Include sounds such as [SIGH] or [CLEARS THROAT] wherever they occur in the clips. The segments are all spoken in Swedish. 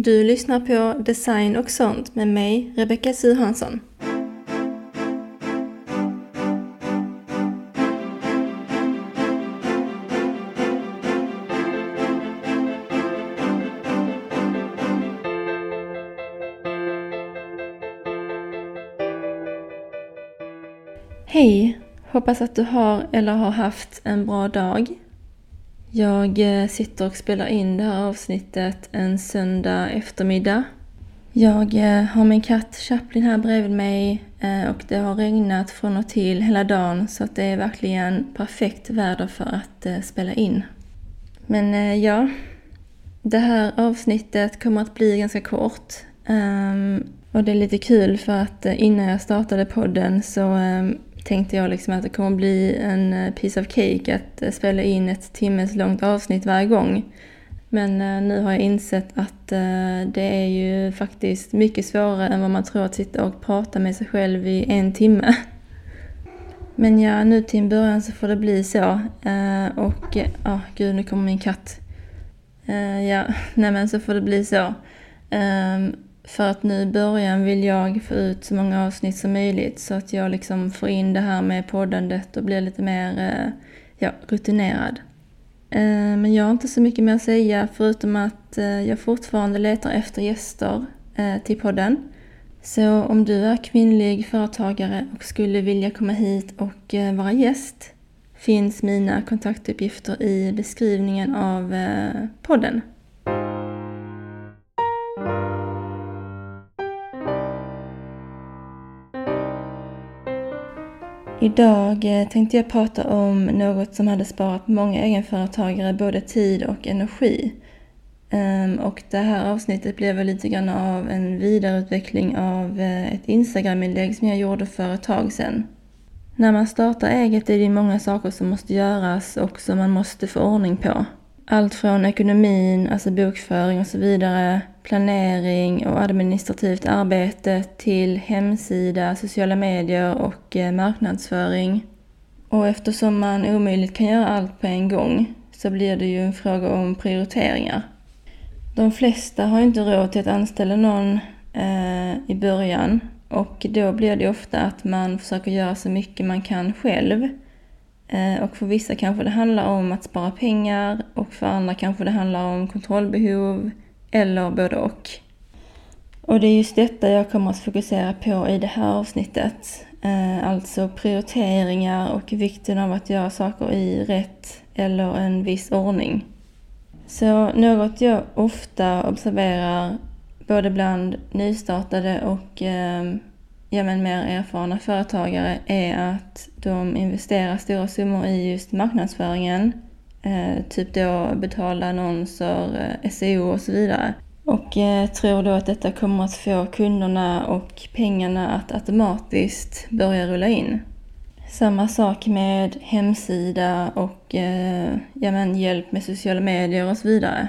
Du lyssnar på Design och sånt med mig, Rebecka Suhansson. Hej! Hoppas att du har eller har haft en bra dag. Jag eh, sitter och spelar in det här avsnittet en söndag eftermiddag. Jag eh, har min katt Chaplin här bredvid mig eh, och det har regnat från och till hela dagen så att det är verkligen perfekt väder för att spela in. Men ja, det här avsnittet kommer att bli ganska kort. Ehm, och det är lite kul för att innan jag startade podden så ehm, tänkte jag liksom att det kommer bli en eh, piece of cake att eh, spela in ett timmes långt avsnitt varje gång. Men eh, nu har jag insett att det är ju faktiskt mycket svårare än vad man tror att sitta och prata med sig själv i en timme. [LAUGHS] Men ja, nu till en början så får det bli så. Och, ja, oh, gud nu kommer min katt. Ja, [LAUGHS] nej men så får det bli så. Ehm, för att nu i början vill jag få ut så många avsnitt som möjligt så att jag liksom får in det här med poddandet och blir lite mer eh, ja, rutinerad. Eh, men jag har inte så mycket mer att säga förutom att eh, jag fortfarande letar efter gäster till podden. Så om du är kvinnlig företagare och skulle vilja komma hit och vara gäst finns mina kontaktuppgifter i beskrivningen av podden. Idag eh, tänkte jag prata om något som hade sparat många egenföretagare både tid och energi. Ehm, och det här avsnittet blev väl lite grann av en vidareutveckling av eh, ett Instagram-inlägg som jag gjorde för ett tag sedan. När man startar eget är det många saker som måste göras och som man måste få ordning på. Allt från ekonomin, alltså bokföring och så vidare, planering och administrativt arbete till hemsida, sociala medier och eh, marknadsföring. Och eftersom man omöjligt kan göra allt på en gång så blir det ju en fråga om prioriteringar. De flesta har inte råd till att anställa någon eh, i början och då blir det ofta att man försöker göra så mycket man kan själv Eh, och för vissa kanske det handlar om att spara pengar och för andra kanske det handlar om kontrollbehov eller både och. Och det är just detta jag kommer att fokusera på i det här avsnittet. Eh, alltså prioriteringar och vikten av att göra saker i rätt eller en viss ordning. Så något jag ofta observerar både bland nystartade och eh, ja, men mer erfarna företagare är att de investerar stora summor i just marknadsföringen. Eh, typ då betala annonser, eh, SEO och så vidare. Och eh, tror då att detta kommer att få kunderna och pengarna att automatiskt börja rulla in. Samma sak med hemsida och eh, ja, men hjälp med sociala medier och så vidare.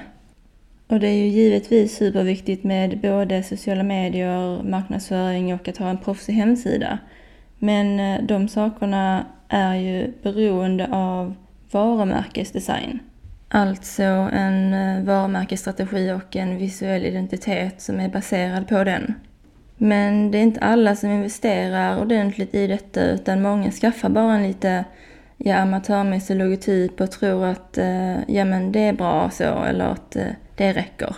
Och det är ju givetvis superviktigt med både sociala medier, marknadsföring och att ha en proffsig hemsida. Men eh, de sakerna är ju beroende av varumärkesdesign. Alltså en eh, varumärkesstrategi och en visuell identitet som är baserad på den. Men det är inte alla som investerar ordentligt i detta utan många skaffar bara en lite ja, amatörmässig logotyp och tror att eh, ja, men det är bra så eller att eh, det räcker.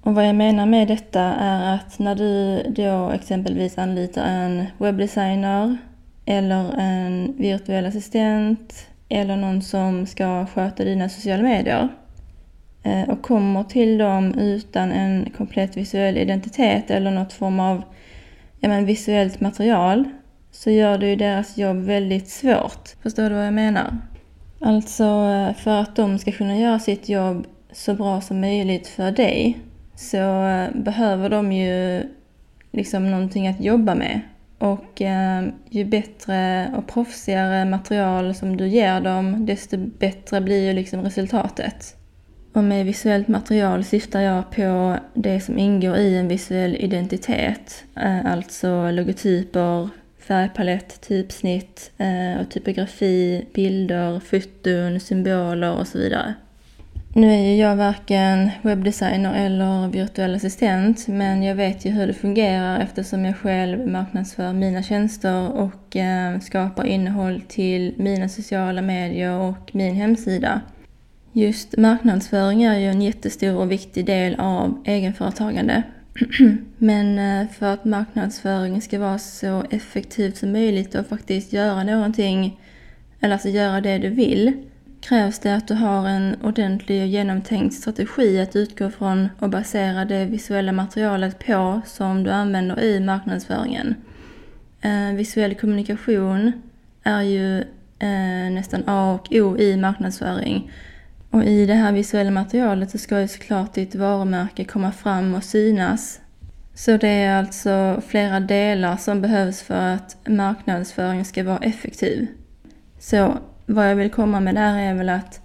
Och vad jag menar med detta är att när du då exempelvis anlitar en webbdesigner eller en virtuell assistent eller någon som ska sköta dina sociala medier eh, och kommer till dem utan en komplett visuell identitet eller något form av ja, men visuellt material så gör det ju deras jobb väldigt svårt. Förstår du vad jag menar? Alltså eh, för att de ska kunna göra sitt jobb så bra som möjligt för dig så eh, behöver de ju liksom någonting att jobba med. Och eh, ju bättre och proffsigare material som du ger dem, desto bättre blir ju liksom resultatet. Och med visuellt material syftar jag på det som ingår i en visuell identitet. Eh, alltså logotyper, färgpalett, typsnitt eh, och typografi, bilder, foton, symboler och så vidare. Nu är ju jag varken webbdesigner eller virtuell assistent men jag vet ju hur det fungerar eftersom jag själv marknadsför mina tjänster och eh, skapar innehåll till mina sociala medier och min hemsida. Just marknadsföring är ju en jättestor och viktig del av egenföretagande. [CLEARS THROAT] Men eh, för att marknadsföring ska vara så effektivt som möjligt och faktiskt göra någonting, eller alltså göra det du vill, krävs det att du har en ordentlig och genomtänkt strategi att utgå från och basera det visuella materialet på som du använder i marknadsföringen. Eh, visuell kommunikation är ju eh, nästan A och O i marknadsföring. Och i det här visuella materialet så ska ju såklart ditt varumärke komma fram och synas. Så det är alltså flera delar som behövs för att marknadsföring ska vara effektiv. Så vad jag vill komma med där är väl att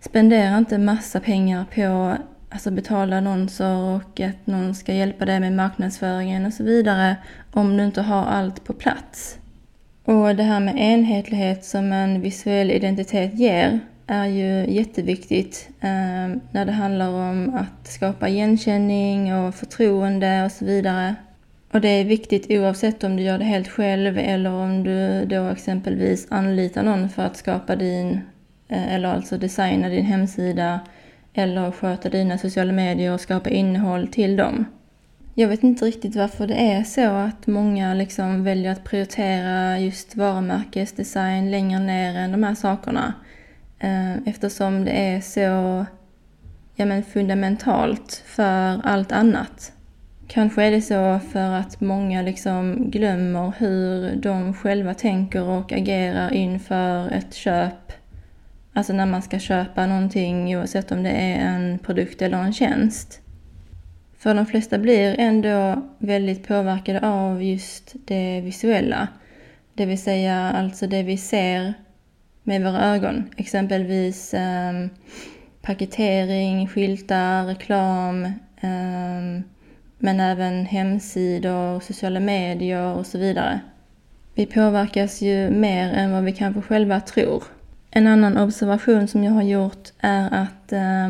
spendera inte massa pengar på alltså betala annonser och att någon ska hjälpa dig med marknadsföringen och så vidare om du inte har allt på plats. Och det här med enhetlighet som en visuell identitet ger är ju jätteviktigt eh, när det handlar om att skapa igenkänning och förtroende och så vidare. Och det är viktigt oavsett om du gör det helt själv eller om du då exempelvis anlitar någon för att skapa din, eh, eller alltså designa din hemsida eller sköta dina sociala medier och skapa innehåll till dem. Jag vet inte riktigt varför det är så att många liksom väljer att prioritera just varumärkesdesign längre ner än de här sakerna. Eh, eftersom det är så ja, men fundamentalt för allt annat. Kanske är det så för att många liksom glömmer hur de själva tänker och agerar inför ett köp. Alltså när man ska köpa någonting oavsett om det är en produkt eller en tjänst. För de flesta blir ändå väldigt påverkade av just det visuella. Det vill säga alltså det vi ser med våra ögon. Exempelvis eh, paketering, skyltar, reklam, eh, men även hemsidor, sociala medier och så vidare. Vi påverkas ju mer än vad vi kanske själva tror. En annan observation som jag har gjort är att eh,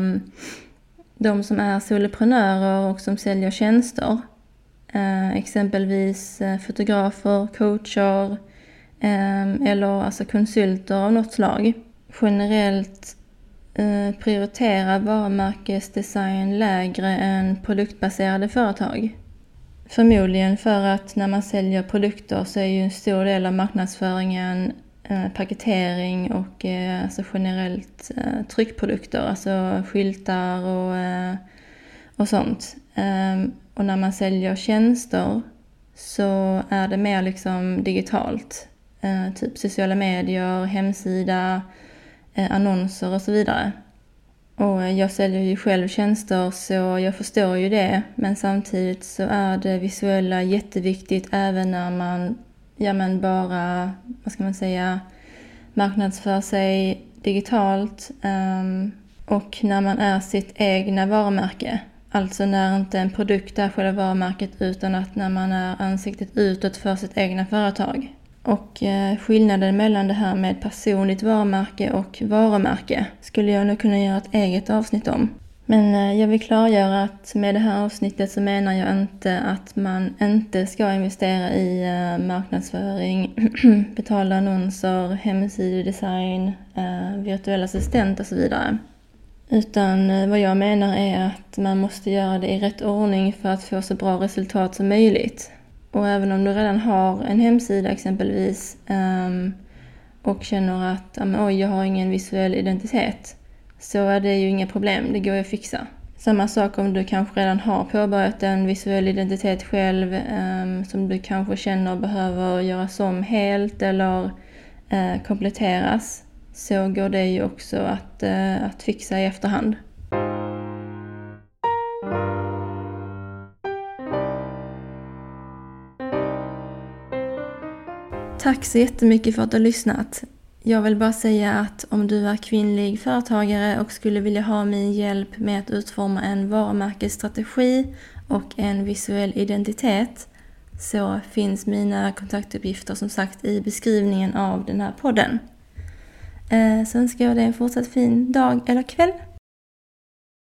de som är soloprenörer och som säljer tjänster, eh, exempelvis eh, fotografer, coacher eh, eller alltså konsulter av något slag, generellt prioriterar prioritera varumärkesdesign lägre än produktbaserade företag. Förmodligen för att när man säljer produkter så är ju en stor del av marknadsföringen eh, paketering och eh, alltså generellt tryckprodukter, alltså skyltar och, och sånt. Ehm, och när man säljer tjänster så är det mer liksom digitalt. Typ sociala medier, hemsida, Eh, annonser och så vidare. Och eh, jag säljer ju själv tjänster så jag förstår ju det. Men samtidigt så är det visuella jätteviktigt även när man, ja men bara, vad ska man säga, marknadsför sig digitalt. Um, och när man är sitt egna varumärke. Alltså när inte en produkt är själva varumärket utan att när man är ansiktet utåt för sitt egna företag. Och eh, skillnaden mellan det här med personligt varumärke och varumärke skulle jag nog kunna göra ett eget avsnitt om. Men eh, jag vill klargöra att med det här avsnittet så menar jag inte att man inte ska investera i eh, marknadsföring, [CLEARS THROAT] betala annonser, hemsidedesign, virtuell assistent och så vidare. Utan vad jag menar är att man måste göra det i rätt ordning för att få så bra resultat som möjligt. Och även om du redan har en hemsida exempelvis ehm, och känner att oj, jag har ingen visuell identitet så är det ju inga problem, det går ju att fixa. Samma sak om du kanske redan har påbörjat en visuell identitet själv ehm, som du kanske känner behöver göras om helt eller eh, kompletteras så går det ju också att, eh, att fixa i efterhand. Tack så jättemycket för att du har lyssnat. Jag vill bara säga att om du är kvinnlig företagare och skulle vilja ha min hjälp med att utforma en varumärkesstrategi och en visuell identitet så finns mina kontaktuppgifter som sagt i beskrivningen av den här podden. Eh, så önskar jag dig en fortsatt fin dag eller kväll.